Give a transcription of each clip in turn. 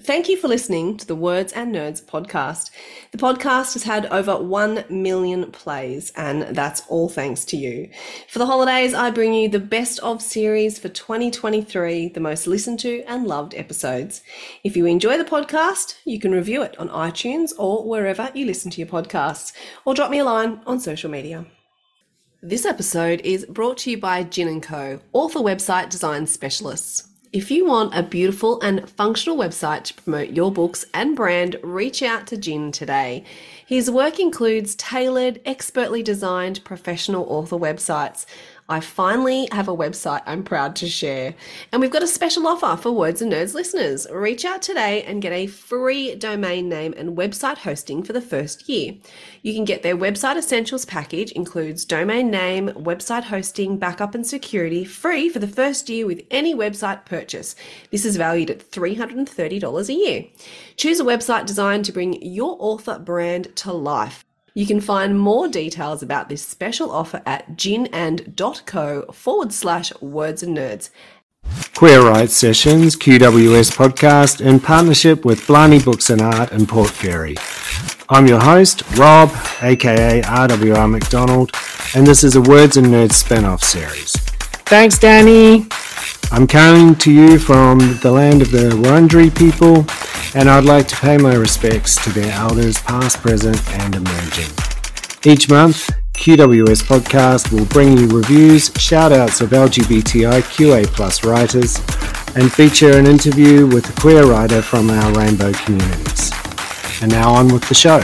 Thank you for listening to the Words and Nerds podcast. The podcast has had over 1 million plays, and that's all thanks to you. For the holidays, I bring you the best of series for 2023, the most listened to and loved episodes. If you enjoy the podcast, you can review it on iTunes or wherever you listen to your podcasts, or drop me a line on social media. This episode is brought to you by Gin & Co, author website design specialists. If you want a beautiful and functional website to promote your books and brand, reach out to Jin today. His work includes tailored, expertly designed professional author websites I finally have a website I'm proud to share. And we've got a special offer for Words and Nerds listeners. Reach out today and get a free domain name and website hosting for the first year. You can get their website essentials package includes domain name, website hosting, backup and security free for the first year with any website purchase. This is valued at $330 a year. Choose a website designed to bring your author brand to life. You can find more details about this special offer at ginand.co forward slash words and nerds. Queer Rights Sessions, QWS podcast, in partnership with Blarney Books and Art and Port Fairy. I'm your host, Rob, aka RWR McDonald, and this is a Words and Nerds spin off series. Thanks, Danny! I'm coming to you from the land of the Wurundjeri people, and I'd like to pay my respects to their elders, past, present, and emerging. Each month, QWS Podcast will bring you reviews, shout-outs of LGBTIQA plus writers, and feature an interview with a queer writer from our rainbow communities. And now on with the show.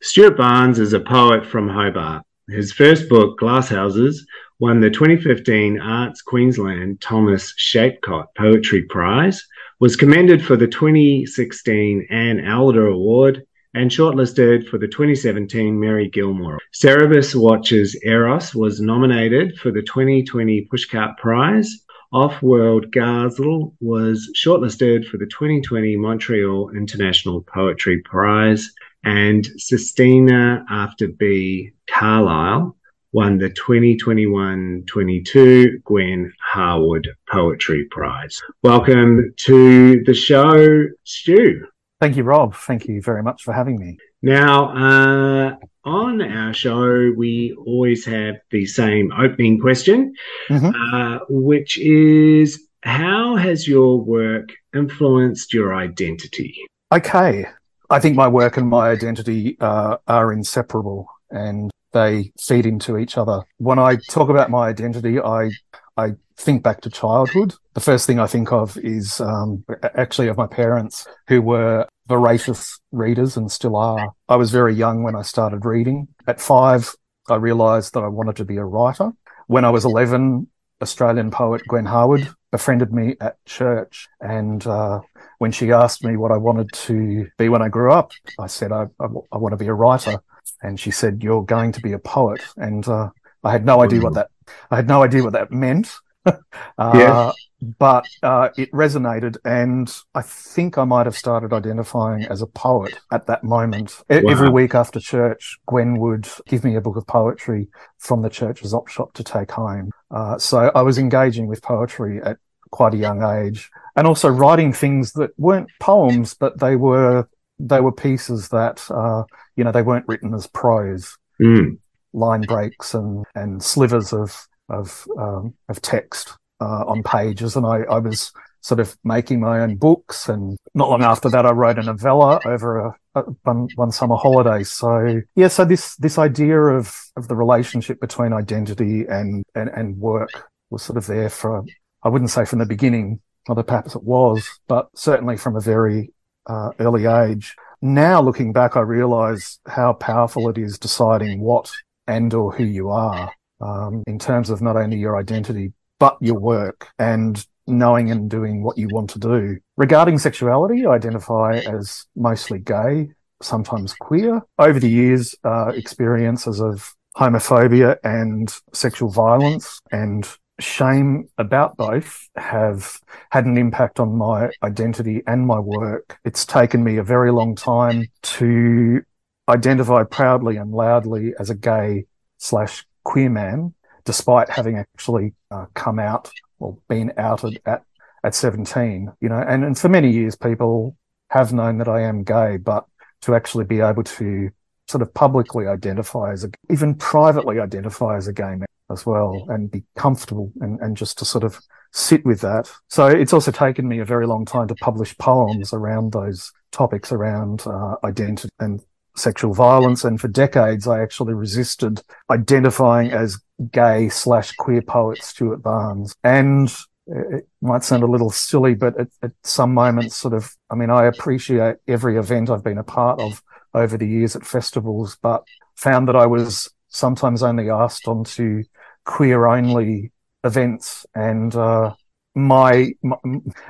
Stuart Barnes is a poet from Hobart. His first book, Glasshouses, won the 2015 Arts Queensland Thomas Shapcott Poetry Prize, was commended for the 2016 Anne Elder Award, and shortlisted for the 2017 Mary Gilmore. Cerberus Watches Eros was nominated for the 2020 Pushcart Prize. Off-World Ghazal was shortlisted for the 2020 Montreal International Poetry Prize, and Sestina After B Carlisle won the 2021-22 Gwen Harwood Poetry Prize. Welcome to the show, Stu. Thank you, Rob. Thank you very much for having me. Now, uh, on our show, we always have the same opening question, mm-hmm. uh, which is how has your work influenced your identity? Okay. I think my work and my identity uh, are inseparable. And they feed into each other. When I talk about my identity, I I think back to childhood. The first thing I think of is um, actually of my parents who were voracious readers and still are. I was very young when I started reading. At five, I realised that I wanted to be a writer. When I was 11, Australian poet Gwen Harwood befriended me at church. And uh, when she asked me what I wanted to be when I grew up, I said, I, I want to be a writer and she said, "You're going to be a poet," and uh, I had no idea what that I had no idea what that meant. uh, yeah. But uh, it resonated, and I think I might have started identifying as a poet at that moment. Wow. Every week after church, Gwen would give me a book of poetry from the church's op shop to take home. Uh, so I was engaging with poetry at quite a young age, and also writing things that weren't poems, but they were they were pieces that uh, you know they weren't written as prose, mm. line breaks and and slivers of of um, of text uh, on pages, and I, I was sort of making my own books. And not long after that, I wrote a novella over a, a, one, one summer holiday. So yeah, so this this idea of of the relationship between identity and and, and work was sort of there for I wouldn't say from the beginning, although perhaps it was, but certainly from a very uh, early age. Now looking back, I realize how powerful it is deciding what and or who you are um, in terms of not only your identity, but your work and knowing and doing what you want to do. Regarding sexuality, I identify as mostly gay, sometimes queer. Over the years, uh, experiences of homophobia and sexual violence and shame about both have had an impact on my identity and my work. It's taken me a very long time to identify proudly and loudly as a gay slash queer man, despite having actually uh, come out or been outed at at 17, you know, and, and for many years, people have known that I am gay, but to actually be able to sort of publicly identify as a, even privately identify as a gay man as well and be comfortable and, and just to sort of sit with that. So it's also taken me a very long time to publish poems around those topics around uh, identity and sexual violence. And for decades, I actually resisted identifying as gay slash queer poet Stuart Barnes. And it might sound a little silly, but at, at, some moments, sort of, I mean, I appreciate every event I've been a part of over the years at festivals, but found that I was sometimes only asked onto queer only events. And, uh, my, my,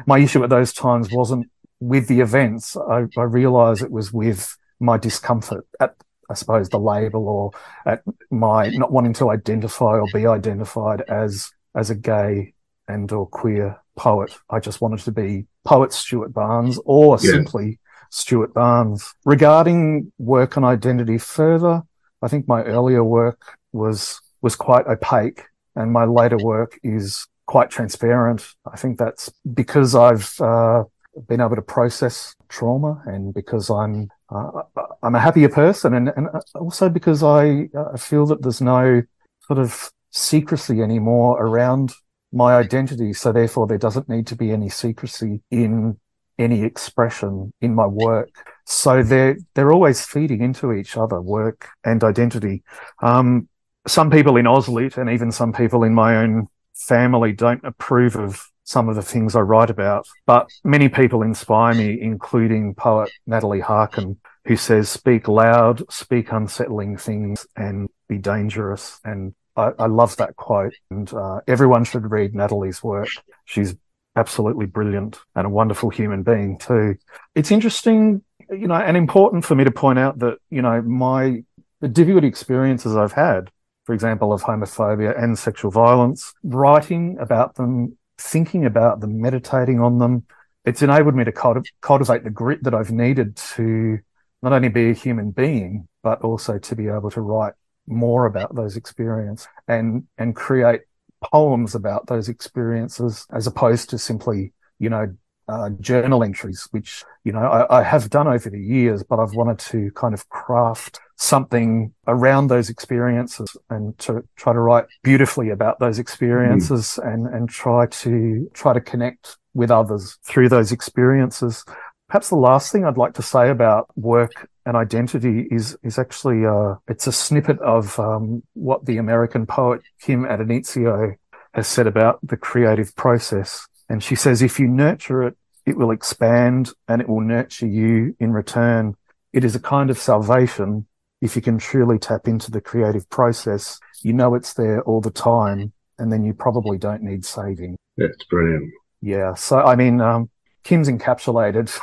my issue at those times wasn't with the events. I, I realized it was with my discomfort at, I suppose, the label or at my not wanting to identify or be identified as, as a gay and or queer poet. I just wanted to be poet Stuart Barnes or yeah. simply Stuart Barnes. Regarding work and identity further, I think my earlier work was was quite opaque and my later work is quite transparent. I think that's because I've uh, been able to process trauma and because I'm uh, I'm a happier person and, and also because I uh, feel that there's no sort of secrecy anymore around my identity. So therefore there doesn't need to be any secrecy in any expression in my work. So they're, they're always feeding into each other, work and identity. Um, some people in Auslit and even some people in my own family don't approve of some of the things I write about, but many people inspire me, including poet Natalie Harkin, who says, speak loud, speak unsettling things and be dangerous. And I, I love that quote and uh, everyone should read Natalie's work. She's absolutely brilliant and a wonderful human being too. It's interesting, you know, and important for me to point out that, you know, my, the difficult experiences I've had, for example, of homophobia and sexual violence, writing about them, thinking about them, meditating on them, it's enabled me to cultiv- cultivate the grit that I've needed to not only be a human being, but also to be able to write more about those experiences and, and create poems about those experiences as opposed to simply, you know, uh, journal entries, which, you know, I, I, have done over the years, but I've wanted to kind of craft something around those experiences and to try to write beautifully about those experiences mm. and, and try to, try to connect with others through those experiences. Perhaps the last thing I'd like to say about work and identity is is actually uh, it's a snippet of um, what the American poet Kim Addonizio has said about the creative process. And she says, if you nurture it, it will expand and it will nurture you in return. It is a kind of salvation. If you can truly tap into the creative process, you know it's there all the time, and then you probably don't need saving. That's brilliant. Yeah. So, I mean, um, Kim's encapsulated.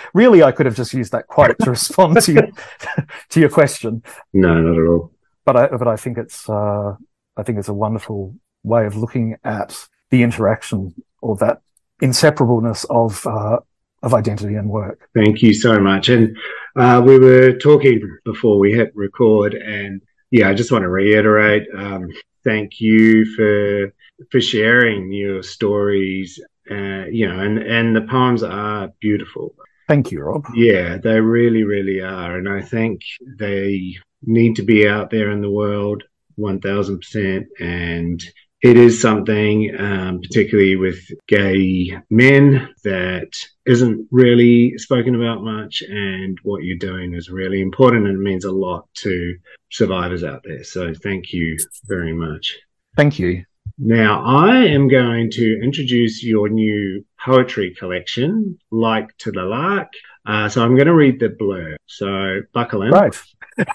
really, I could have just used that quote to respond to your to your question. No, not at all. But I but I think it's uh, I think it's a wonderful way of looking at the interaction or that inseparableness of uh, of identity and work. Thank you so much. And uh, we were talking before we hit record, and yeah, I just want to reiterate. Um, thank you for for sharing your stories uh, you know, and and the poems are beautiful. Thank you, Rob. Yeah, they really, really are, and I think they need to be out there in the world, one thousand percent. And it is something, um, particularly with gay men, that isn't really spoken about much. And what you're doing is really important, and it means a lot to survivors out there. So, thank you very much. Thank you. Now, I am going to introduce your new poetry collection, Like to the Lark. Uh, so I'm going to read the blurb. So buckle in. Right.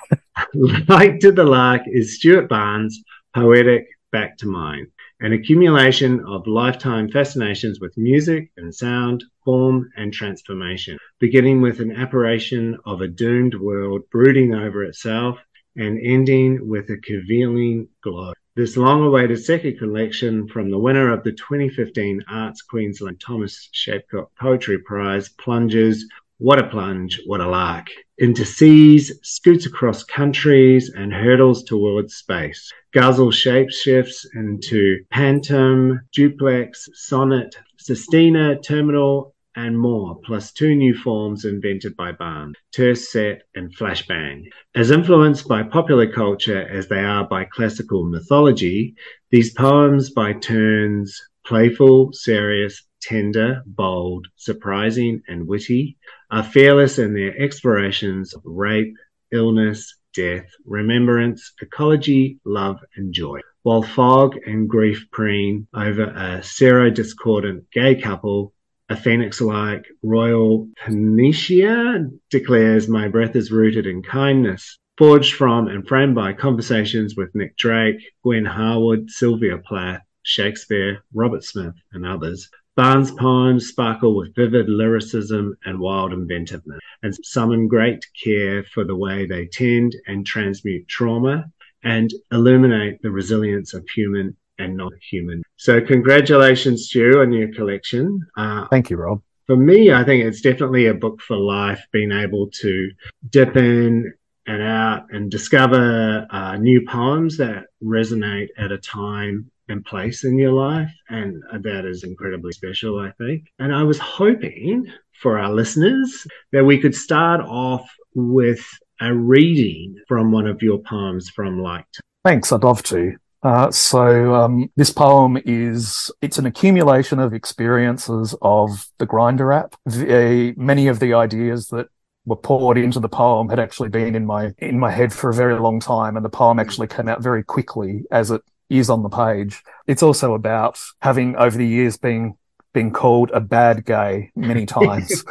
like to the Lark is Stuart Barnes' poetic Back to Mind, an accumulation of lifetime fascinations with music and sound, form and transformation, beginning with an apparition of a doomed world brooding over itself and ending with a congealing glow. This long awaited second collection from the winner of the 2015 Arts Queensland Thomas Shapcott Poetry Prize plunges, what a plunge, what a lark, into seas, scoots across countries, and hurdles towards space. Ghazal shapeshifts into pantoum, duplex, sonnet, sestina, terminal, and more, plus two new forms invented by Barnes, terce set and flashbang. As influenced by popular culture as they are by classical mythology, these poems by turns playful, serious, tender, bold, surprising, and witty, are fearless in their explorations of rape, illness, death, remembrance, ecology, love, and joy. While fog and grief preen over a serodiscordant gay couple, a phoenix like royal poinciana declares, My breath is rooted in kindness. Forged from and framed by conversations with Nick Drake, Gwen Harwood, Sylvia Plath, Shakespeare, Robert Smith, and others, Barnes' poems sparkle with vivid lyricism and wild inventiveness, and summon great care for the way they tend and transmute trauma and illuminate the resilience of human and not human. So, congratulations, Stu, on your collection. Uh, Thank you, Rob. For me, I think it's definitely a book for life, being able to dip in and out and discover uh, new poems that resonate at a time and place in your life. And that is incredibly special, I think. And I was hoping for our listeners that we could start off with a reading from one of your poems from Light. Thanks, I'd love to. Uh, so um, this poem is it's an accumulation of experiences of the Grindr app. The, many of the ideas that were poured into the poem had actually been in my in my head for a very long time, and the poem actually came out very quickly as it is on the page. It's also about having over the years been been called a bad gay many times,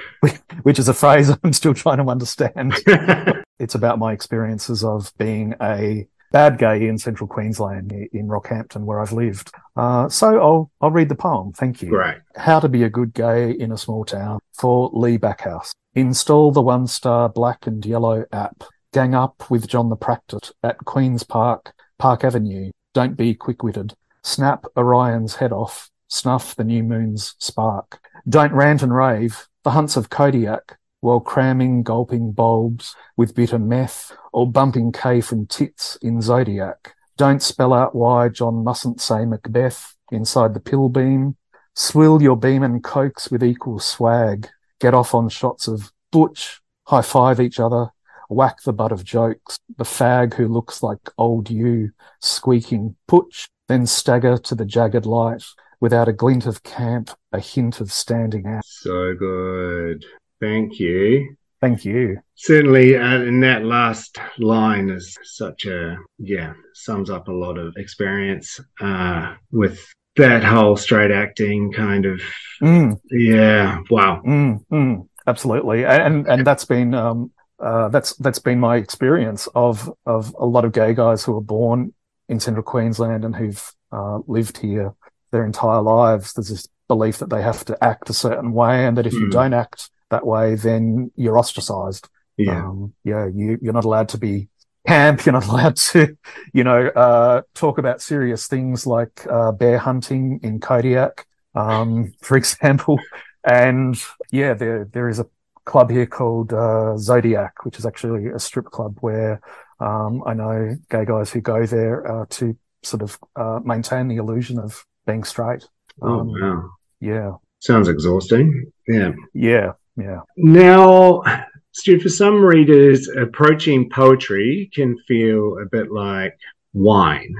which is a phrase I'm still trying to understand. it's about my experiences of being a bad gay in central Queensland in Rockhampton where I've lived. Uh, so I'll, I'll read the poem. Thank you. Right. How to be a good gay in a small town for Lee Backhouse. Install the one star black and yellow app. Gang up with John the Practice at Queen's Park Park Avenue. Don't be quick-witted. Snap Orion's head off. Snuff the new moon's spark. Don't rant and rave. The hunts of Kodiak while cramming gulping bulbs with bitter meth or bumping K from tits in Zodiac. Don't spell out why John mustn't say Macbeth inside the pill beam. Swill your beam and cokes with equal swag. Get off on shots of Butch. High five each other whack the butt of jokes, the fag who looks like old you, squeaking putch, then stagger to the jagged light, without a glint of camp, a hint of standing out. So good. Thank you. Thank you. Certainly, uh, in that last line is such a, yeah, sums up a lot of experience uh, with that whole straight acting kind of, mm. yeah, wow. Mm, mm, absolutely. And, and that's been, um, uh, that's that's been my experience of of a lot of gay guys who are born in central Queensland and who've uh, lived here their entire lives. There's this belief that they have to act a certain way, and that if mm. you hmm. don't act that way, then you're ostracized. Yeah, um, yeah, you you're not allowed to be camp. You're not allowed to, you know, uh, talk about serious things like uh, bear hunting in Kodiak, um, for example. And yeah, there there is a club here called uh, Zodiac, which is actually a strip club where um, I know gay guys who go there uh, to sort of uh, maintain the illusion of being straight. Oh, um, wow. Yeah. Sounds exhausting. Yeah. Yeah. Yeah. Now, Stu, for some readers, approaching poetry can feel a bit like wine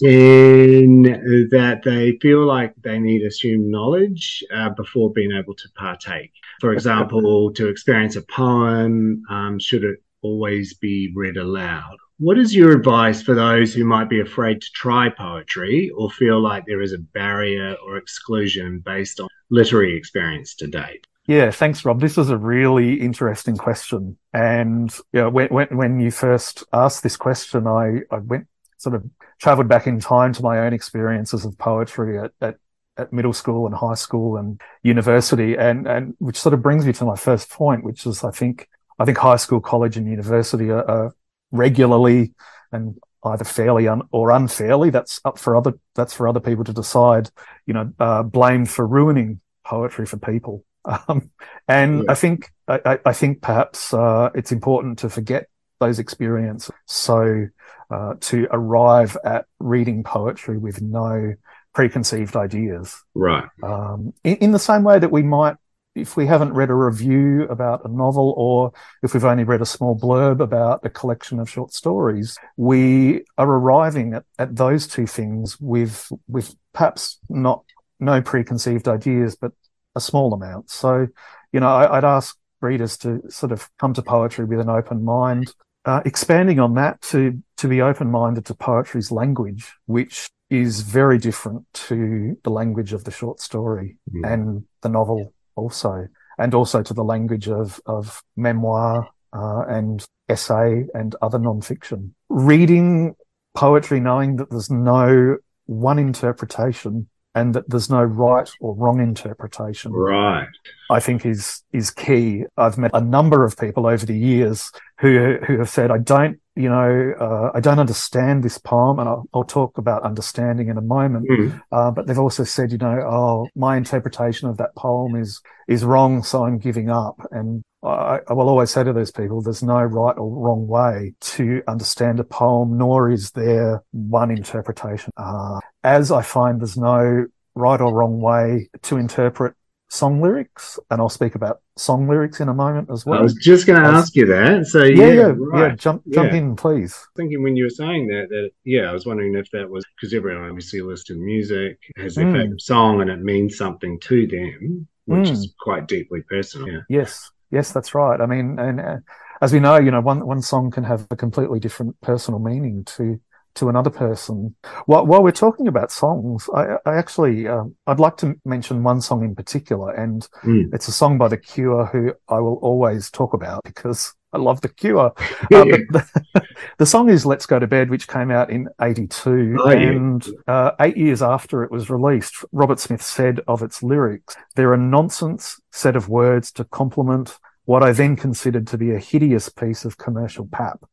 in that they feel like they need assumed knowledge uh, before being able to partake. For example, to experience a poem, um, should it always be read aloud? What is your advice for those who might be afraid to try poetry or feel like there is a barrier or exclusion based on literary experience to date? Yeah, thanks, Rob. This is a really interesting question. And you know, when, when, when you first asked this question, I, I went sort of traveled back in time to my own experiences of poetry at, at, at middle school and high school and university. And, and which sort of brings me to my first point, which is I think, I think high school, college and university are, are regularly and either fairly un- or unfairly, that's up for other, that's for other people to decide, you know, uh, blamed for ruining poetry for people. Um, and yeah. I think, I, I think perhaps, uh, it's important to forget those experiences. So, uh, to arrive at reading poetry with no preconceived ideas. Right. Um, in, in the same way that we might, if we haven't read a review about a novel or if we've only read a small blurb about a collection of short stories, we are arriving at, at those two things with, with perhaps not no preconceived ideas, but a small amount. So, you know, I, would ask readers to sort of come to poetry with an open mind. Uh, expanding on that to to be open minded to poetry's language, which is very different to the language of the short story mm. and the novel also, and also to the language of of memoir uh, and essay and other nonfiction. Reading poetry, knowing that there's no one interpretation and that there's no right or wrong interpretation. Right. I think is is key. I've met a number of people over the years who who have said, "I don't, you know, uh, I don't understand this poem," and I'll, I'll, talk about understanding in a moment. Mm. Uh, but they've also said, you know, "Oh, my interpretation of that poem is is wrong, so I'm giving up." And I, I, will always say to those people, there's no right or wrong way to understand a poem, nor is there one interpretation. Uh, as I find there's no right or wrong way to interpret song lyrics, and I'll speak about song lyrics in a moment as well. I was just going to ask you that. So yeah, yeah, yeah, right. yeah jump jump yeah. in, please. Thinking when you were saying that, that yeah, I was wondering if that was because everyone obviously listens to music, has their mm. favorite song, and it means something to them, which mm. is quite deeply personal. Yes, Yes, that's right. I mean, and uh, as we know, you know, one one song can have a completely different personal meaning to to another person. While, while we're talking about songs, I, I actually um, I'd like to mention one song in particular, and mm. it's a song by The Cure, who I will always talk about because I love The Cure. uh, the, the, song is "Let's Go to Bed," which came out in '82, oh, and yeah. uh, eight years after it was released, Robert Smith said of its lyrics, "They're a nonsense set of words to complement what I then considered to be a hideous piece of commercial pap."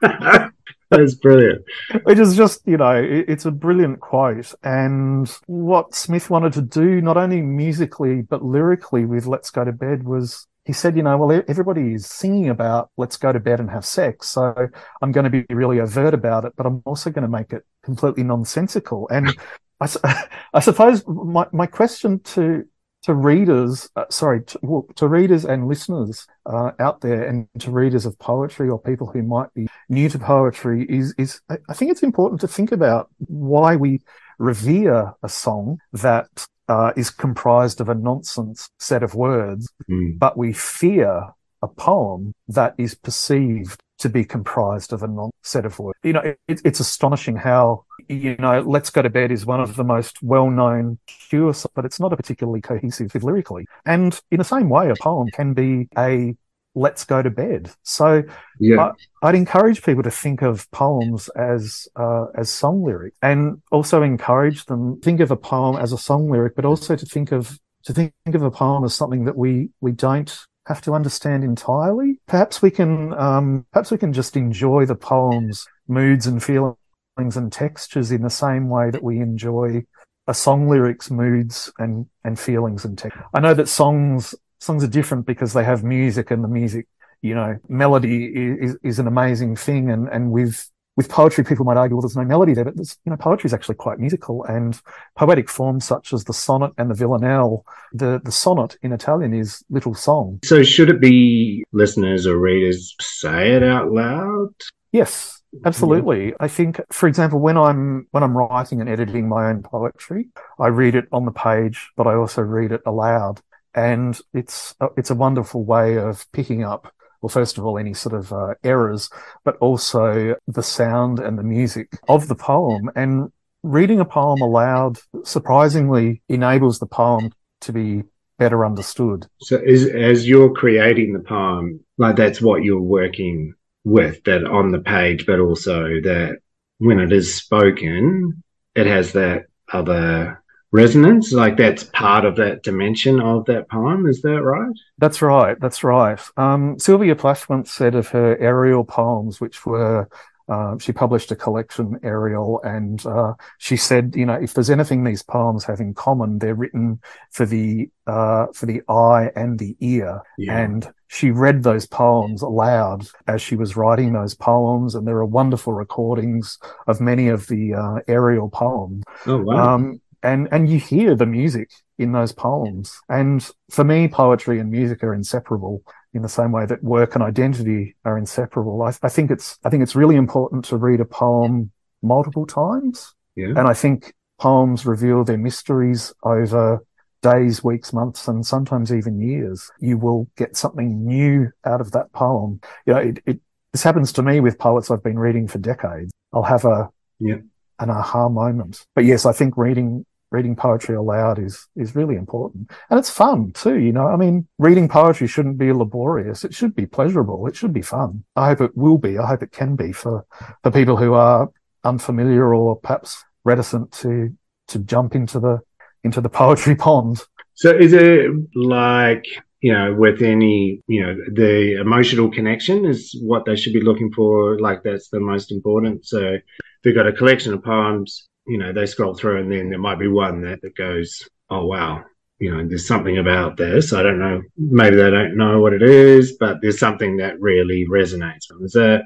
That's brilliant. Which is just, you know, it's a brilliant quote. And what Smith wanted to do, not only musically, but lyrically with Let's Go to Bed was he said, you know, well, everybody is singing about let's go to bed and have sex. So I'm going to be really overt about it, but I'm also going to make it completely nonsensical. And I, I suppose my, my question to, to readers, uh, sorry, to, well, to, readers and listeners uh, out there and to readers of poetry or people who might be new to poetry is, is I think it's important to think about why we revere a song that uh, is comprised of a nonsense set of words, mm. but we fear a poem that is perceived to be comprised of a non set of words. You know, it, it's astonishing how, you know, Let's Go to Bed is one of the most well known Cure, but it's not a particularly cohesive lyrically. And in the same way, a poem can be a let's go to bed. So yeah. I, would encourage people to think of poems as uh, as song lyrics, and also encourage them think of a poem as a song lyric, but also to think of to think of a poem as something that we we don't have to understand entirely. Perhaps we can um, perhaps we can just enjoy the poem's moods and feelings and textures in the same way that we enjoy a song lyrics moods and and feelings and text. I know that songs songs are different because they have music and the music, you know, melody is, is an amazing thing. And, and with, with poetry, people might argue, well, there's no melody there, but you know, poetry is actually quite musical and poetic forms such as the sonnet and the villanelle. The, the sonnet in Italian is little song. So should it be listeners or readers say it out loud? Yes, Absolutely. I think, for example, when I'm when I'm writing and editing my own poetry, I read it on the page, but I also read it aloud and it's it's a wonderful way of picking up well first of all any sort of uh, errors but also the sound and the music of the poem. And reading a poem aloud surprisingly enables the poem to be better understood. So as as you're creating the poem like that's what you're working with that on the page but also that when it is spoken it has that other resonance like that's part of that dimension of that poem is that right that's right that's right um, sylvia plath once said of her Ariel poems which were uh, she published a collection Ariel and uh, she said you know if there's anything these poems have in common they're written for the uh, for the eye and the ear yeah. and she read those poems aloud as she was writing those poems, and there are wonderful recordings of many of the uh, Ariel poems. Oh wow! Um, and and you hear the music in those poems. And for me, poetry and music are inseparable in the same way that work and identity are inseparable. I, I think it's I think it's really important to read a poem multiple times. Yeah. And I think poems reveal their mysteries over days, weeks, months, and sometimes even years. You will get something new out of that poem. You know, it, it this happens to me with poets I've been reading for decades. I'll have a yeah. An aha moment. But yes, I think reading reading poetry aloud is is really important. And it's fun too you know i mean reading poetry shouldn't be laborious. It should be pleasurable. It should be fun. I hope it will be. I hope it can be for for people who are unfamiliar or perhaps reticent to to jump into the into the poetry pond. So is it like you know with any you know the emotional connection is what they should be looking for like that's the most important. So they've got a collection of poems you know, they scroll through and then there might be one that, that goes, oh, wow, you know, there's something about this. I don't know. Maybe they don't know what it is, but there's something that really resonates. Is that?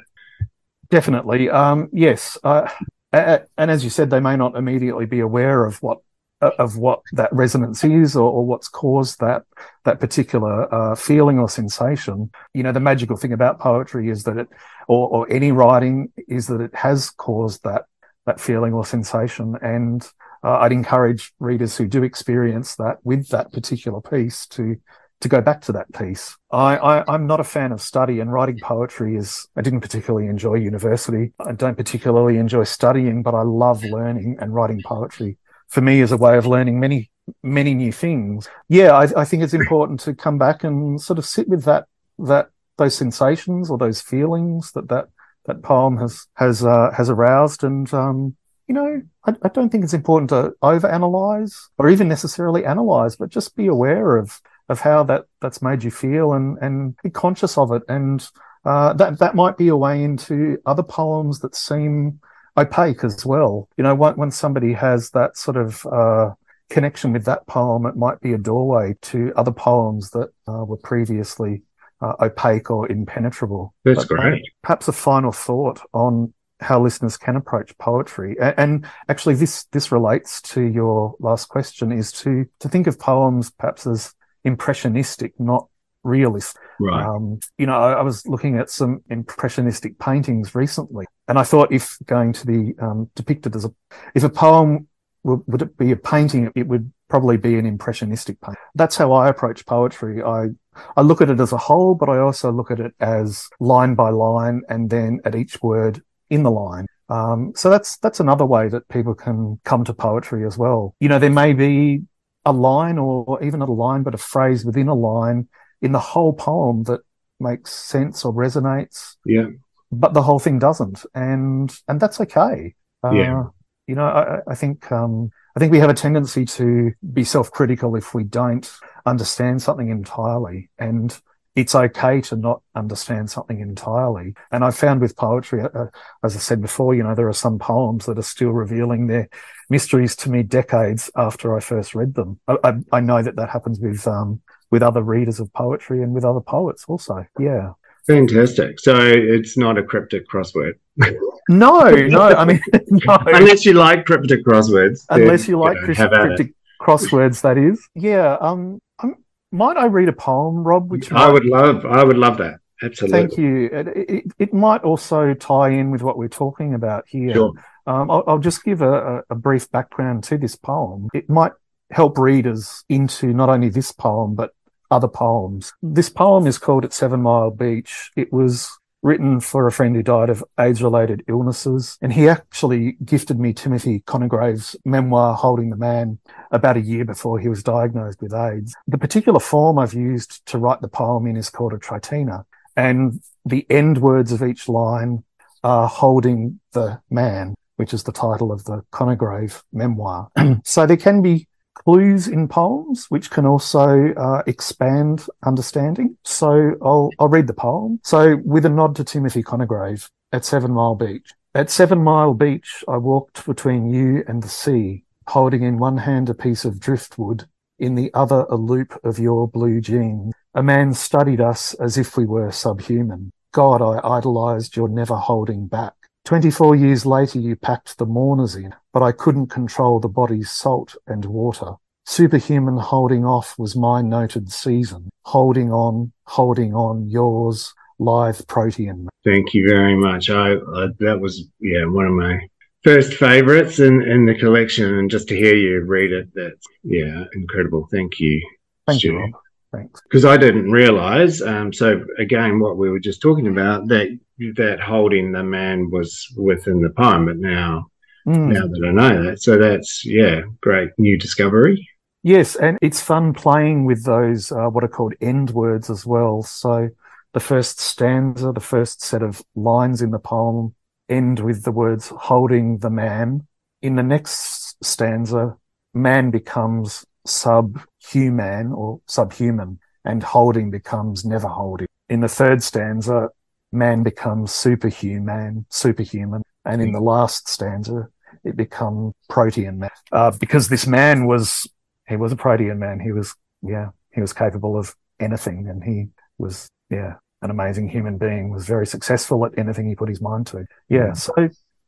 Definitely. Um, yes. Uh, and as you said, they may not immediately be aware of what of what that resonance is or, or what's caused that that particular uh, feeling or sensation. You know, the magical thing about poetry is that it, or, or any writing, is that it has caused that that feeling or sensation. And uh, I'd encourage readers who do experience that with that particular piece to to go back to that piece. I, I, am not a fan of study and writing poetry is, I didn't particularly enjoy university. I don't particularly enjoy studying, but I love learning and writing poetry for me is a way of learning many, many new things. Yeah, I, I think it's important to come back and sort of sit with that, that, those sensations or those feelings that that that poem has has uh, has aroused. And um, you know, I, I, don't think it's important to overanalyze or even necessarily analyze, but just be aware of of how that that's made you feel and and be conscious of it. And uh, that that might be a way into other poems that seem opaque as well. You know, when, when somebody has that sort of uh, connection with that poem, it might be a doorway to other poems that uh, were previously uh, opaque or impenetrable. That's but, great. perhaps a final thought on how listeners can approach poetry. And, and, actually this, this relates to your last question is to, to think of poems perhaps as impressionistic, not realist. Right. Um, you know, I, I, was looking at some impressionistic paintings recently and I thought if going to be um, depicted as a, if a poem would, would it be a painting, it would probably be an impressionistic painting. That's how I approach poetry. I I look at it as a whole, but I also look at it as line by line and then at each word in the line. Um, so that's that's another way that people can come to poetry as well. You know, there may be a line or even not a line, but a phrase within a line in the whole poem that makes sense or resonates. Yeah. But the whole thing doesn't, and and that's okay. Uh, yeah. You know, I, I think um, I think we have a tendency to be self-critical if we don't understand something entirely. And it's okay to not understand something entirely. And I found with poetry, uh, uh, as I said before, you know, there are some poems that are still revealing their mysteries to me decades after I first read them. I, I, I know that that happens with, um, with other readers of poetry and with other poets also. Yeah. Fantastic. So it's not a cryptic crossword. no, no. I mean, no. unless you like cryptic crosswords. Unless you like you know, cryptic crosswords, that is. Yeah. Um. I'm, might I read a poem, Rob? Which I might... would love. I would love that. Absolutely. Thank you. It, it, it, might also tie in with what we're talking about here. Sure. Um, I'll, I'll, just give a, a brief background to this poem. It might help readers into not only this poem, but other poems. This poem is called At Seven Mile Beach. It was written for a friend who died of AIDS related illnesses. And he actually gifted me Timothy Conigrave's memoir, Holding the Man, about a year before he was diagnosed with AIDS. The particular form I've used to write the poem in is called a tritina. And the end words of each line are holding the man, which is the title of the Conograve memoir. so there can be clues in poems, which can also uh, expand understanding. So I'll, I'll read the poem. So with a nod to Timothy Conigrave at Seven Mile Beach. At Seven Mile Beach, I walked between you and the sea, holding in one hand a piece of driftwood, in the other a loop of your blue jeans. A man studied us as if we were subhuman. God, I idolized your never holding back. 24 years later, you packed the mourners in, but I couldn't control the body's salt and water. Superhuman holding off was my noted season. Holding on, holding on, yours, live protean. Thank you very much. I, I that was yeah one of my first favorites in in the collection, and just to hear you read it, that's yeah incredible. Thank you. Thank Stu. you. Thanks. Because I didn't realize. Um, so again, what we were just talking about that that holding the man was within the poem, but now mm. now that I know that, so that's yeah, great new discovery. Yes, and it's fun playing with those uh, what are called end words as well. So the first stanza, the first set of lines in the poem end with the words holding the man. In the next stanza, man becomes subhuman or subhuman and holding becomes never holding. In the third stanza, man becomes superhuman, superhuman. And in the last stanza, it becomes protean man. Uh, because this man was, he was a protean man. He was, yeah, he was capable of anything and he was, yeah, an amazing human being, was very successful at anything he put his mind to. Yeah. Mm. So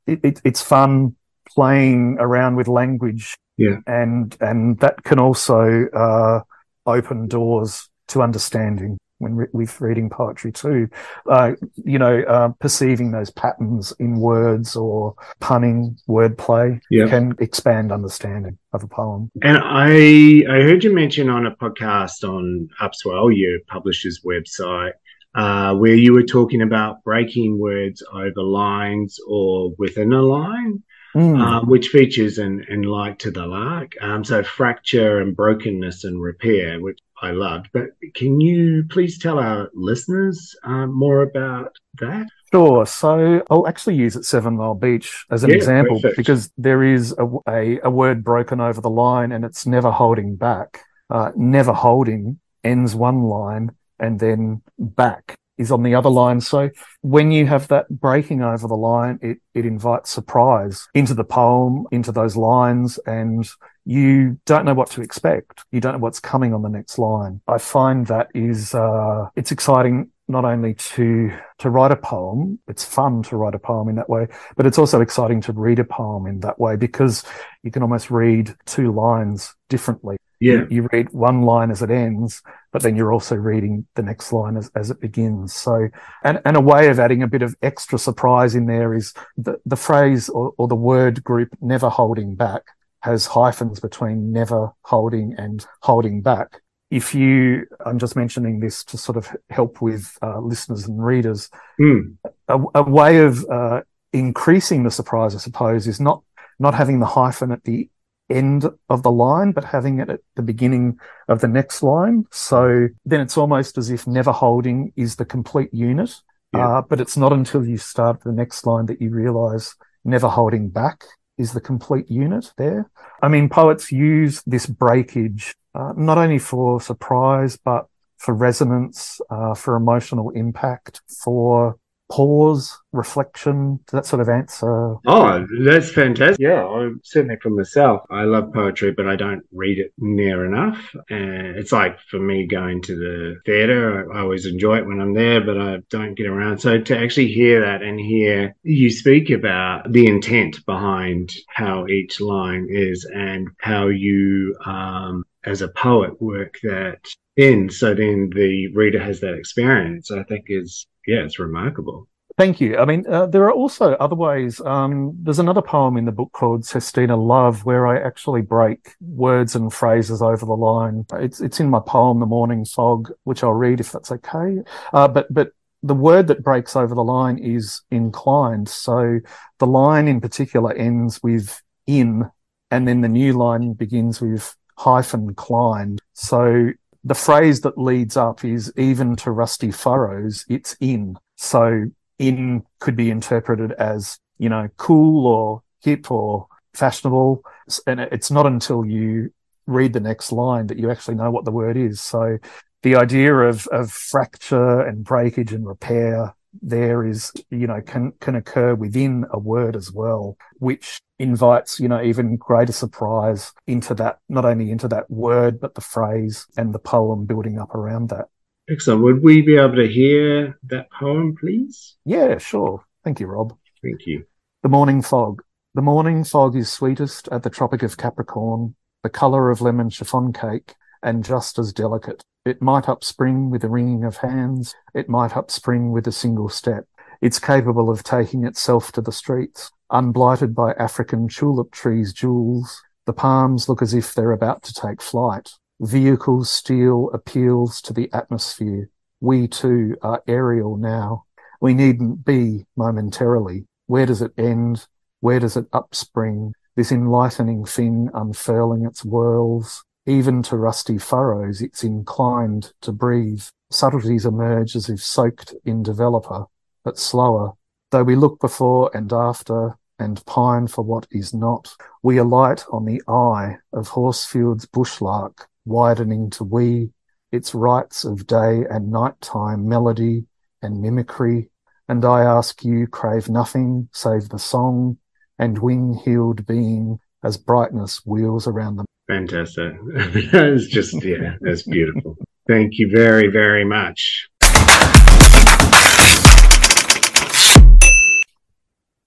it, it, it's fun playing around with language. Yeah. And, and that can also, uh, open doors to understanding when re- with reading poetry too. Uh, you know, uh, perceiving those patterns in words or punning, wordplay yeah. can expand understanding of a poem. And I I heard you mention on a podcast on Upswell, your publisher's website, uh, where you were talking about breaking words over lines or within a line, mm. uh, which features in, in Like to the Lark. Um, so fracture and brokenness and repair, which I loved. But can you please tell our listeners uh, more about that? Sure. So I'll actually use it Seven Mile Beach as an yeah, example perfect. because there is a, a, a, word broken over the line and it's never holding back. Uh, never holding ends one line and then back is on the other line. So when you have that breaking over the line, it, it invites surprise into the poem, into those lines, and you don't know what to expect. You don't know what's coming on the next line. I find that is, uh, it's exciting not only to to write a poem it's fun to write a poem in that way but it's also exciting to read a poem in that way because you can almost read two lines differently yeah. You, you, read one line as it ends, but then you're also reading the next line as, as it begins. So, and, and a way of adding a bit of extra surprise in there is the, the phrase or, or the word group never holding back has hyphens between never holding and holding back. If you, I'm just mentioning this to sort of help with uh, listeners and readers, mm. a, a, way of uh, increasing the surprise, I suppose, is not not having the hyphen at the end of the line, but having it at the beginning of the next line. So then it's almost as if never holding is the complete unit. Yeah. Uh, but it's not until you start the next line that you realize never holding back is the complete unit there. I mean, poets use this breakage uh, not only for surprise, but for resonance, uh, for emotional impact, for pause, reflection, that sort of answer? Oh, that's fantastic. Yeah, I'm certainly for myself. I love poetry, but I don't read it near enough. And it's like for me going to the theatre, I always enjoy it when I'm there, but I don't get around. So to actually hear that and hear you speak about the intent behind how each line is and how you, um, as a poet, work that in so then the reader has that experience, I think is yeah, it's remarkable. Thank you. I mean, uh, there are also other ways. Um, there's another poem in the book called Sestina Love where I actually break words and phrases over the line. It's it's in my poem The Morning Fog, which I'll read if that's okay. Uh, but but the word that breaks over the line is inclined. So the line in particular ends with in, and then the new line begins with hyphen climbed. So the phrase that leads up is even to rusty furrows, it's in. So in could be interpreted as, you know, cool or hip or fashionable. And it's not until you read the next line that you actually know what the word is. So the idea of, of fracture and breakage and repair there is, you know, can, can occur within a word as well, which invites, you know, even greater surprise into that, not only into that word, but the phrase and the poem building up around that. Excellent. Would we be able to hear that poem, please? Yeah, sure. Thank you, Rob. Thank you. The morning fog. The morning fog is sweetest at the Tropic of Capricorn, the colour of lemon chiffon cake, and just as delicate. It might upspring with a wringing of hands. It might upspring with a single step. It's capable of taking itself to the streets, unblighted by African tulip trees' jewels. The palms look as if they're about to take flight. Vehicles steal appeals to the atmosphere. We too are aerial now. We needn't be momentarily. Where does it end? Where does it upspring? This enlightening thing unfurling its whirls. Even to rusty furrows, it's inclined to breathe. Subtleties emerge as if soaked in developer, but slower. Though we look before and after and pine for what is not, we alight on the eye of Horsfield's bushlark, widening to we, its rites of day and nighttime melody and mimicry. And I ask you, crave nothing save the song and wing-heeled being as brightness wheels around the Fantastic. it's just, yeah, that's beautiful. Thank you very, very much.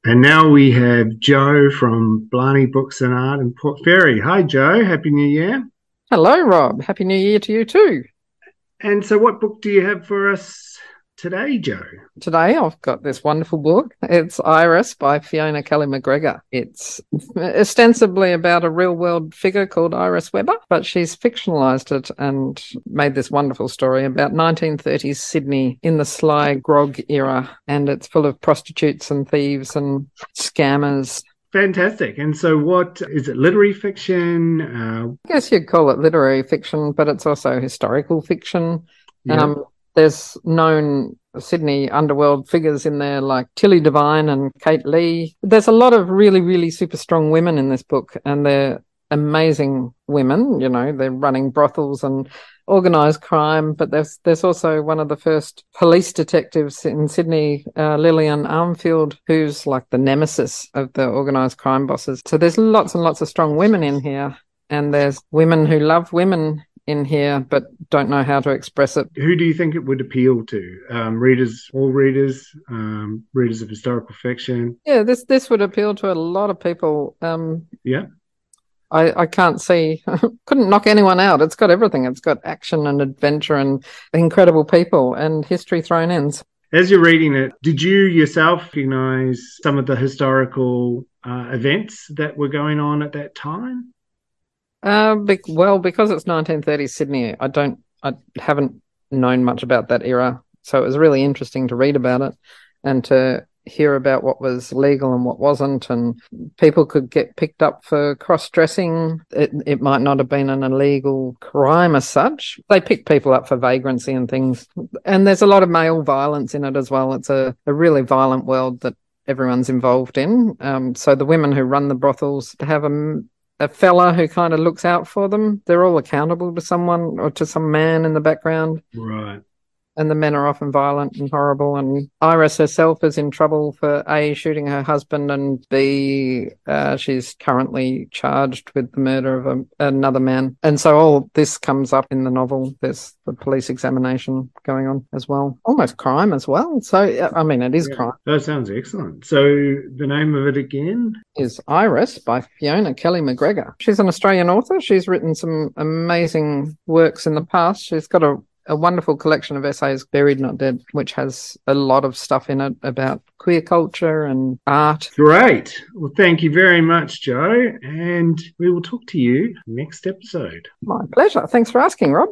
And now we have Joe from Blarney Books and Art in Port Fairy. Hi, Joe. Happy New Year. Hello, Rob. Happy New Year to you too. And so, what book do you have for us today, Joe? Today, I've got this wonderful book. It's Iris by Fiona Kelly McGregor. It's ostensibly about a real world figure called Iris Webber, but she's fictionalized it and made this wonderful story about 1930s Sydney in the sly grog era. And it's full of prostitutes and thieves and scammers Fantastic. And so, what is it? Literary fiction? Uh, I guess you'd call it literary fiction, but it's also historical fiction. Yeah. Um, there's known Sydney underworld figures in there like Tilly Devine and Kate Leigh. There's a lot of really, really super strong women in this book, and they're amazing women. You know, they're running brothels and organized crime, but there's there's also one of the first police detectives in Sydney, uh, Lillian Armfield, who's like the nemesis of the organized crime bosses. So there's lots and lots of strong women in here, and there's women who love women in here but don't know how to express it. who do you think it would appeal to? Um, readers, all readers, um, readers of historical fiction? Yeah, this this would appeal to a lot of people. Um, Yeah. I, I can't see, couldn't knock anyone out. It's got everything. It's got action and adventure and incredible people and history thrown in. As you're reading it, did you yourself recognize some of the historical uh, events that were going on at that time? Uh, bec- well, because it's 1930s Sydney, I don't, I haven't known much about that era. So it was really interesting to read about it and to hear about what was legal and what wasn't. And people could get picked up for cross dressing. It, it might not have been an illegal crime as such. They picked people up for vagrancy and things. And there's a lot of male violence in it as well. It's a, a really violent world that everyone's involved in. Um, so the women who run the brothels have a, a fella who kind of looks out for them. They're all accountable to someone or to some man in the background. Right. And the men are often violent and horrible. And Iris herself is in trouble for A, shooting her husband, and B, uh, she's currently charged with the murder of a, another man. And so all this comes up in the novel. There's the police examination going on as well. Almost crime as well. So, I mean, it is Yeah. crime. That sounds excellent. So the name of it again? is Iris by Fiona Kelly McGregor. She's an Australian author. She's written some amazing works in the past. She's got a, a wonderful collection of essays, Buried Not Dead, which has a lot of stuff in it about queer culture and art. Great. Well, thank you very much, Joe. And we will talk to you next episode. My pleasure. Thanks for asking, Rob.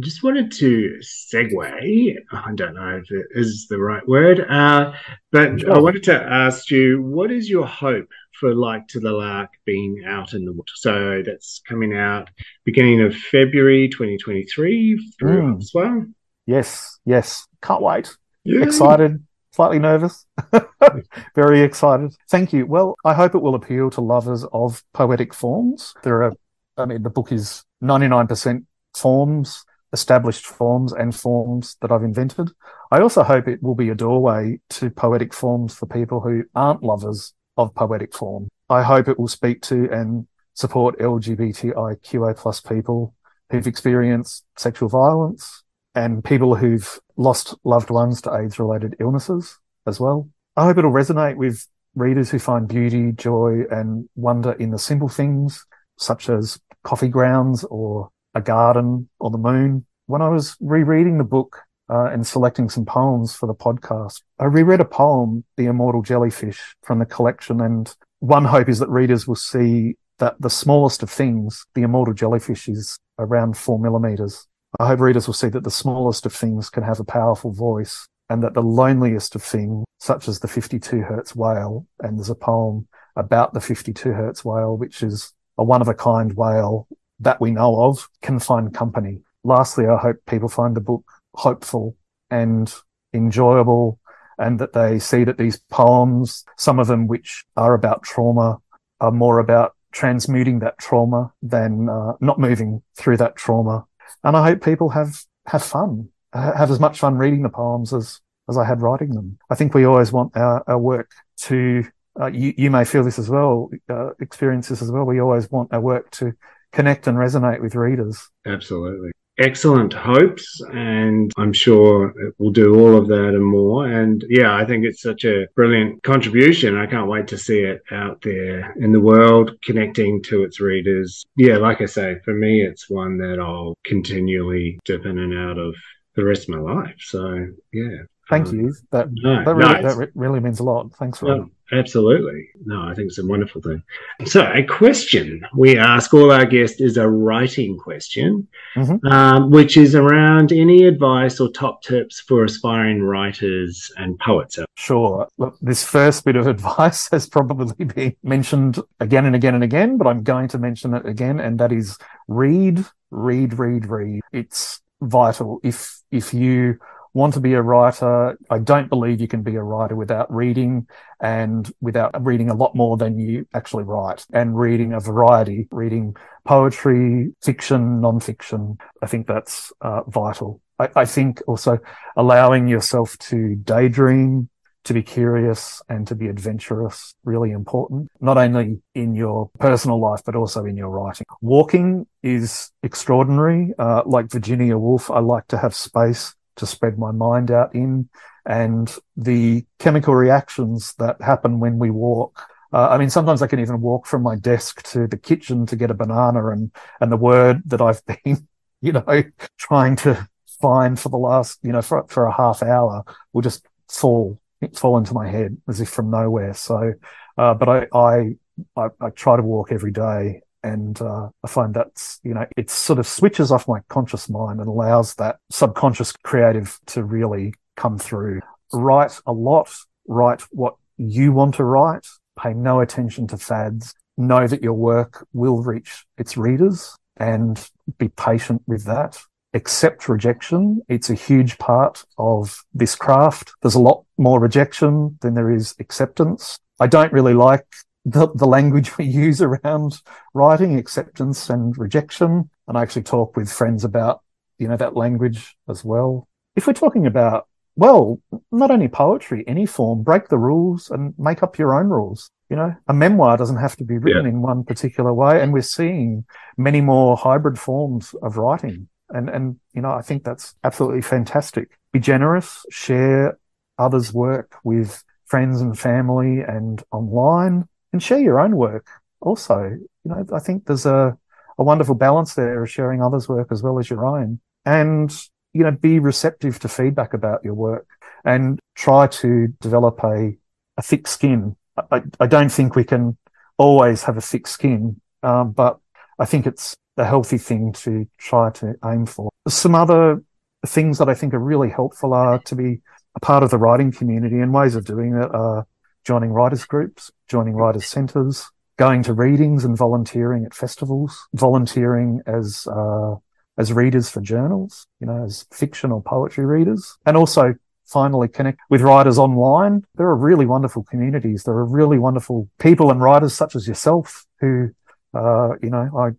Just wanted to segue. I don't know if it is the right word, uh, but I wanted to ask you what is your hope for Like to the Lark being out in the water? So that's coming out beginning of February 2023 through Mm. as well. Yes, yes. Can't wait. Yeah. Excited, slightly nervous, very excited. Thank you. Well, I hope it will appeal to lovers of poetic forms. There are, I mean, the book is 99% forms. established forms and forms that I've invented. I also hope it will be a doorway to poetic forms for people who aren't lovers of poetic form. I hope it will speak to and support LGBTIQA plus people who've experienced sexual violence and people who've lost loved ones to AIDS related illnesses as well. I hope it'll resonate with readers who find beauty, joy and wonder in the simple things such as coffee grounds or a garden or the moon. When I was rereading the book uh, and selecting some poems for the podcast, I reread a poem, The Immortal Jellyfish, from the collection. And one hope is that readers will see that the smallest of things, the immortal jellyfish, is around four millimeters. I hope readers will see that the smallest of things can have a powerful voice and that the loneliest of things, such as the 52 hertz whale, and there's a poem about the 52 hertz whale, which is a one of a kind whale that we know of can find company. Lastly, I hope people find the book hopeful and enjoyable and that they see that these poems, some of them which are about trauma, are more about transmuting that trauma than uh, not moving through that trauma. And I hope people have, have fun, have as much fun reading the poems as, as I had writing them. I think we always want our, our work to, uh, you, you may feel this as well, uh, experience this as well. We always want our work to connect and resonate with readers. Absolutely. Excellent hopes, and I'm sure it will do all of that and more. And yeah, I think it's such a brilliant contribution. I can't wait to see it out there in the world, connecting to its readers. Yeah, like I say, for me, it's one that I'll continually dip in and out of the rest of my life. So yeah. Thank um, you. That no, that, really, no, that really means a lot. Thanks, Rob. Absolutely. No, I think it's a wonderful thing. So, a question we ask all our guests is a writing question, mm-hmm. um, which is around any advice or top tips for aspiring writers and poets. Sure. Look, this first bit of advice has probably been mentioned again and again and again, but I'm going to mention it again, and that is read, read, read, read. It's vital. If if you want to be a writer. I don't believe you can be a writer without reading and without reading a lot more than you actually write and reading a variety, reading poetry, fiction, non-fiction. I think that's uh, vital. I, I think also allowing yourself to daydream, to be curious and to be adventurous really important not only in your personal life but also in your writing walking is extraordinary uh, like virginia woolf i like to have space to spread my mind out in and the chemical reactions that happen when we walk. Uh, I mean, sometimes I can even walk from my desk to the kitchen to get a banana and, and the word that I've been, you know, trying to find for the last, you know, for, for a half hour will just fall, fall into my head as if from nowhere. So, uh, but I, I, I, I try to walk every day and uh, I find that's, you know, it sort of switches off my conscious mind and allows that subconscious creative to really come through. Write a lot, write what you want to write, pay no attention to fads, know that your work will reach its readers and be patient with that. Accept rejection. It's a huge part of this craft. There's a lot more rejection than there is acceptance. I don't really like the, the language we use around writing, acceptance and rejection. And I actually talk with friends about, you know, that language as well. If we're talking about, well, not only poetry, any form, break the rules and make up your own rules. You know, a memoir doesn't have to be written yeah. in one particular way. And we're seeing many more hybrid forms of writing. And, and, you know, I think that's absolutely fantastic. Be generous, share others' work with friends and family and online and share your own work also. You know, I think there's a, a wonderful balance there of sharing others' work as well as your own. And, you know, be receptive to feedback about your work and try to develop a, a thick skin. I, I don't think we can always have a thick skin, um, but I think it's a healthy thing to try to aim for. Some other things that I think are really helpful are to be a part of the writing community and ways of doing it are joining writers groups, joining writers centres, going to readings and volunteering at festivals, volunteering as uh, as readers for journals, you know, as fiction or poetry readers, and also finally connect with writers online. There are really wonderful communities. There are really wonderful people and writers such as yourself who, uh, you know, I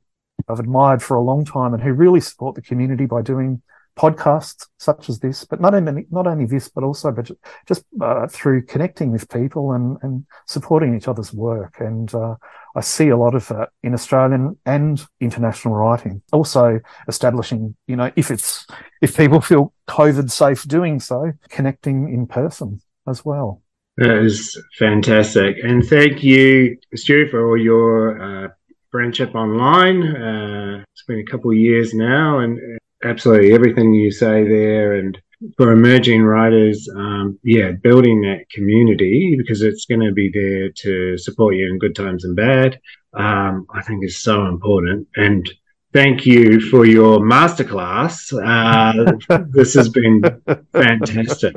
I've admired for a long time and who really support the community by doing podcasts such as this, but not only not only this, but also but just uh, through connecting with people and and supporting each other's work. And uh, I see a lot of that in Australian and international writing. Also establishing, you know, if it's if people feel COVID safe doing so, connecting in person as well. That is fantastic, and thank you, Stu, for all your. Uh, friendship online. Uh, it's been a couple of years now, and absolutely everything you say there and for emerging writers, um, yeah, building that community because it's going to be there to support you in good times and bad, um, I think is so important. And thank you for your masterclass. Uh, this has been fantastic.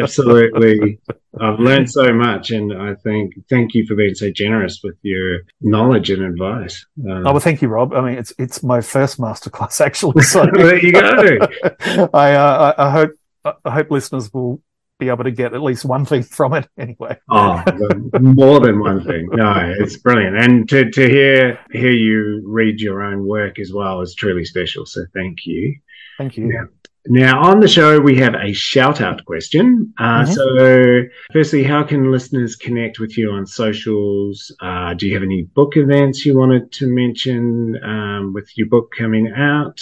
Absolutely. I've learned so much. And I think, thank you for being so generous with your knowledge and advice. Uh, oh, well, thank you, Rob. I mean, it's, it's my first masterclass actually. So there you go. I, uh, I, I hope, I hope listeners will be able to get at least one thing from it anyway. oh, more than one thing. No, it's brilliant. And to, to hear hear you read your own work as well is truly special. So thank you. Thank you. Now, now on the show, we have a shout out question. Uh, mm-hmm. So, firstly, how can listeners connect with you on socials? Uh, do you have any book events you wanted to mention um, with your book coming out?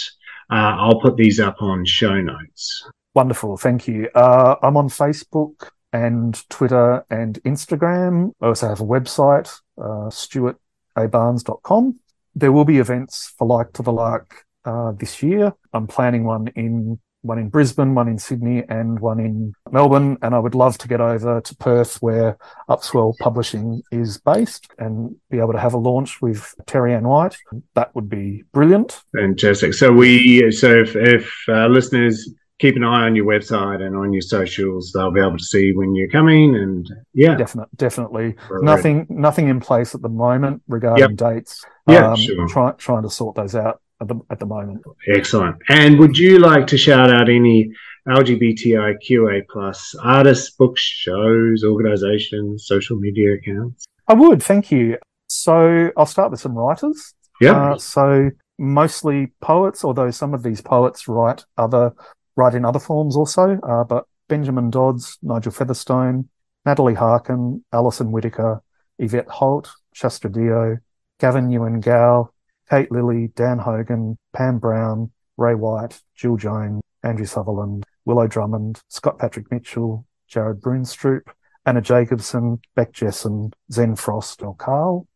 Uh, I'll put these up on show notes. Wonderful. Thank you. Uh, I'm on Facebook and Twitter and Instagram. I also have a website, uh, stuartabarnes.com. There will be events for Like to the Lark uh, this year. I'm planning one in one in Brisbane, one in Sydney, and one in Melbourne. And I would love to get over to Perth, where Upswell Publishing is based, and be able to have a launch with Terri-ann White. That would be brilliant. Fantastic. So we, so if, if uh, listeners keep an eye on your website and on your socials. They'll be able to see when you're coming, and yeah, definitely, definitely. Nothing, ready. nothing in place at the moment regarding yep. dates. Yeah, um, sure. Try, trying to sort those out at the at the moment. Excellent. And would you like to shout out any LGBTIQA plus artists, books, shows, organisations, social media accounts? I would. Thank you. So I'll start with some writers. Yeah. Uh, so mostly poets, although some of these poets write other write in other forms also, uh, but Benjamin Dodds, Nigel Featherstone, Natalie Harkin, Alison Whittaker, Yvette Holt, Shastra Deo, Gavin Yuan Gao, Kate Lilley, Dan Hogan, Pam Brown, Ray White, Jill Jones, Andrew Sutherland, Willow Drummond, Scott Patrick Mitchell, Jarad Bruinstroop, Anna Jacobson, Bec Jessen, Zen Frost, or Carl.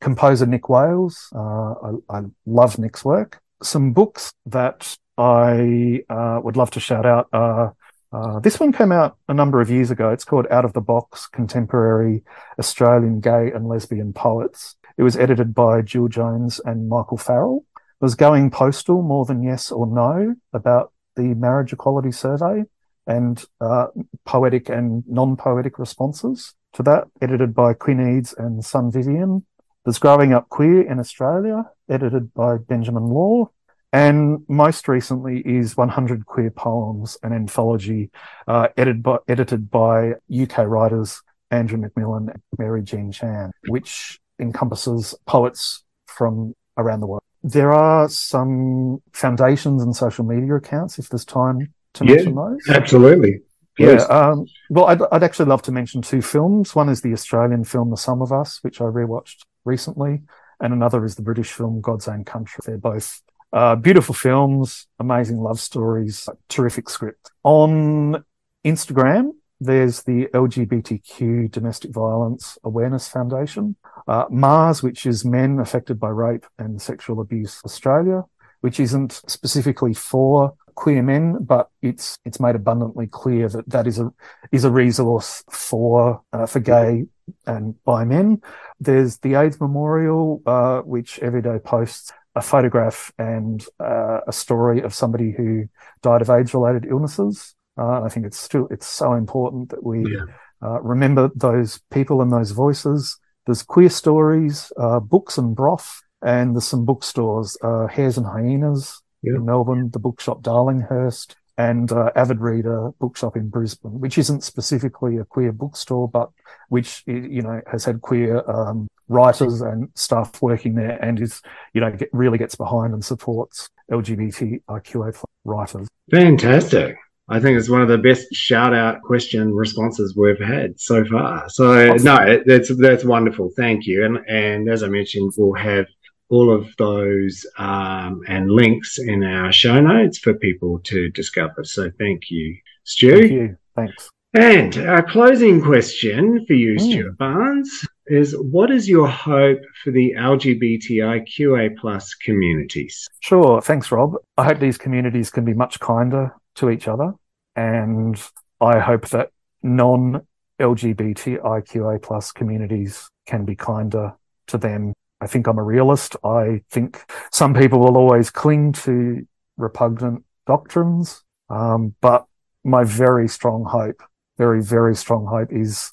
Composer Nick Wales. Uh, I, I love Nick's work. Some books that I uh, would love to shout out. Uh, uh, this one came out a number of years ago. It's called Out of the Box Contemporary Australian Gay and Lesbian Poets. It was edited by Jill Jones and Michael Farrell. It was going postal more than yes or no about the marriage equality survey and uh, poetic and non poetic responses to that, edited by Quinn Eades and Son Vivienne. There's Growing Up Queer in Australia, edited by Benjamin Law. And most recently is 100 Queer Poems, an anthology uh, edited, by, edited by UK writers Andrew McMillan and Mary Jean Chan, which encompasses poets from around the world. There are some foundations and social media accounts, if there's time to yeah, mention those. Absolutely. Yeah. Um, well, I'd, I'd, actually love to mention two films. One is the Australian film The Sum of Us, which I rewatched recently, and another is the British film God's Own Country. They're both uh, beautiful films, amazing love stories, terrific script. On Instagram, there's the LGBTQ Domestic Violence Awareness Foundation. Uh, Mars, which is Men Affected by Rape and Sexual Abuse Australia, which isn't specifically for queer men, but it's it's made abundantly clear that that is a is a resource for uh, for gay and bi men. There's the AIDS Memorial, uh, which every day posts a photograph and uh, a story of somebody who died of AIDS-related illnesses. Uh, I think it's still it's so important that we yeah. uh, remember those people and those voices. There's queer stories, uh, books and broth, and there's some bookstores, uh, Hares and Hyenas yeah. in Melbourne, the bookshop Darlinghurst, and uh, Avid Reader Bookshop in Brisbane, which isn't specifically a queer bookstore, but which you know has had queer um, writers and staff working there, and is you know get, really gets behind and supports LGBTIQA writers. Fantastic. I think it's one of the best shout out question responses we've had so far. So awesome. no, that's that's wonderful. Thank you. And and as I mentioned, we'll have all of those um, and links in our show notes for people to discover. So thank you, Stu. Thank you. Thanks. And our closing question for you, mm. Stuart Barnes, is what is your hope for the LGBTIQA plus communities? Sure. Thanks, Rob. I hope these communities can be much kinder to each other. And I hope that non LGBTIQA plus communities can be kinder to them. I think I'm a realist. I think some people will always cling to repugnant doctrines. Um, but my very strong hope, very, very strong hope is,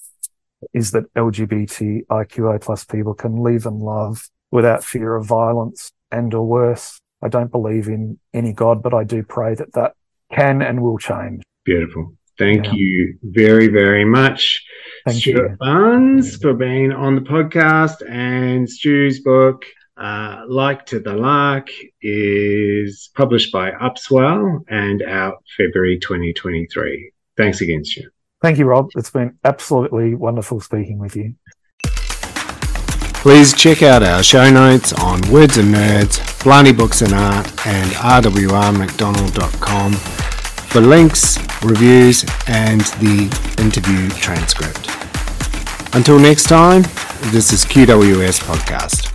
is that LGBTIQA plus people can live and love without fear of violence and or worse. I don't believe in any God, but I do pray that that can and will change. Beautiful. Thank yeah. you very, very much, Thank Stuart you. Barnes, for being on the podcast. And Stu's book, uh, Like to the Lark, is published by Upswell and out February 2023. Thanks again, Stu. Thank you, Rob. It's been absolutely wonderful speaking with you. Please check out our show notes on Words and Nerds, Blarney Books and Art, and rwrmcdonald.com for links, reviews, and the interview transcript. Until next time, this is QWS Podcast.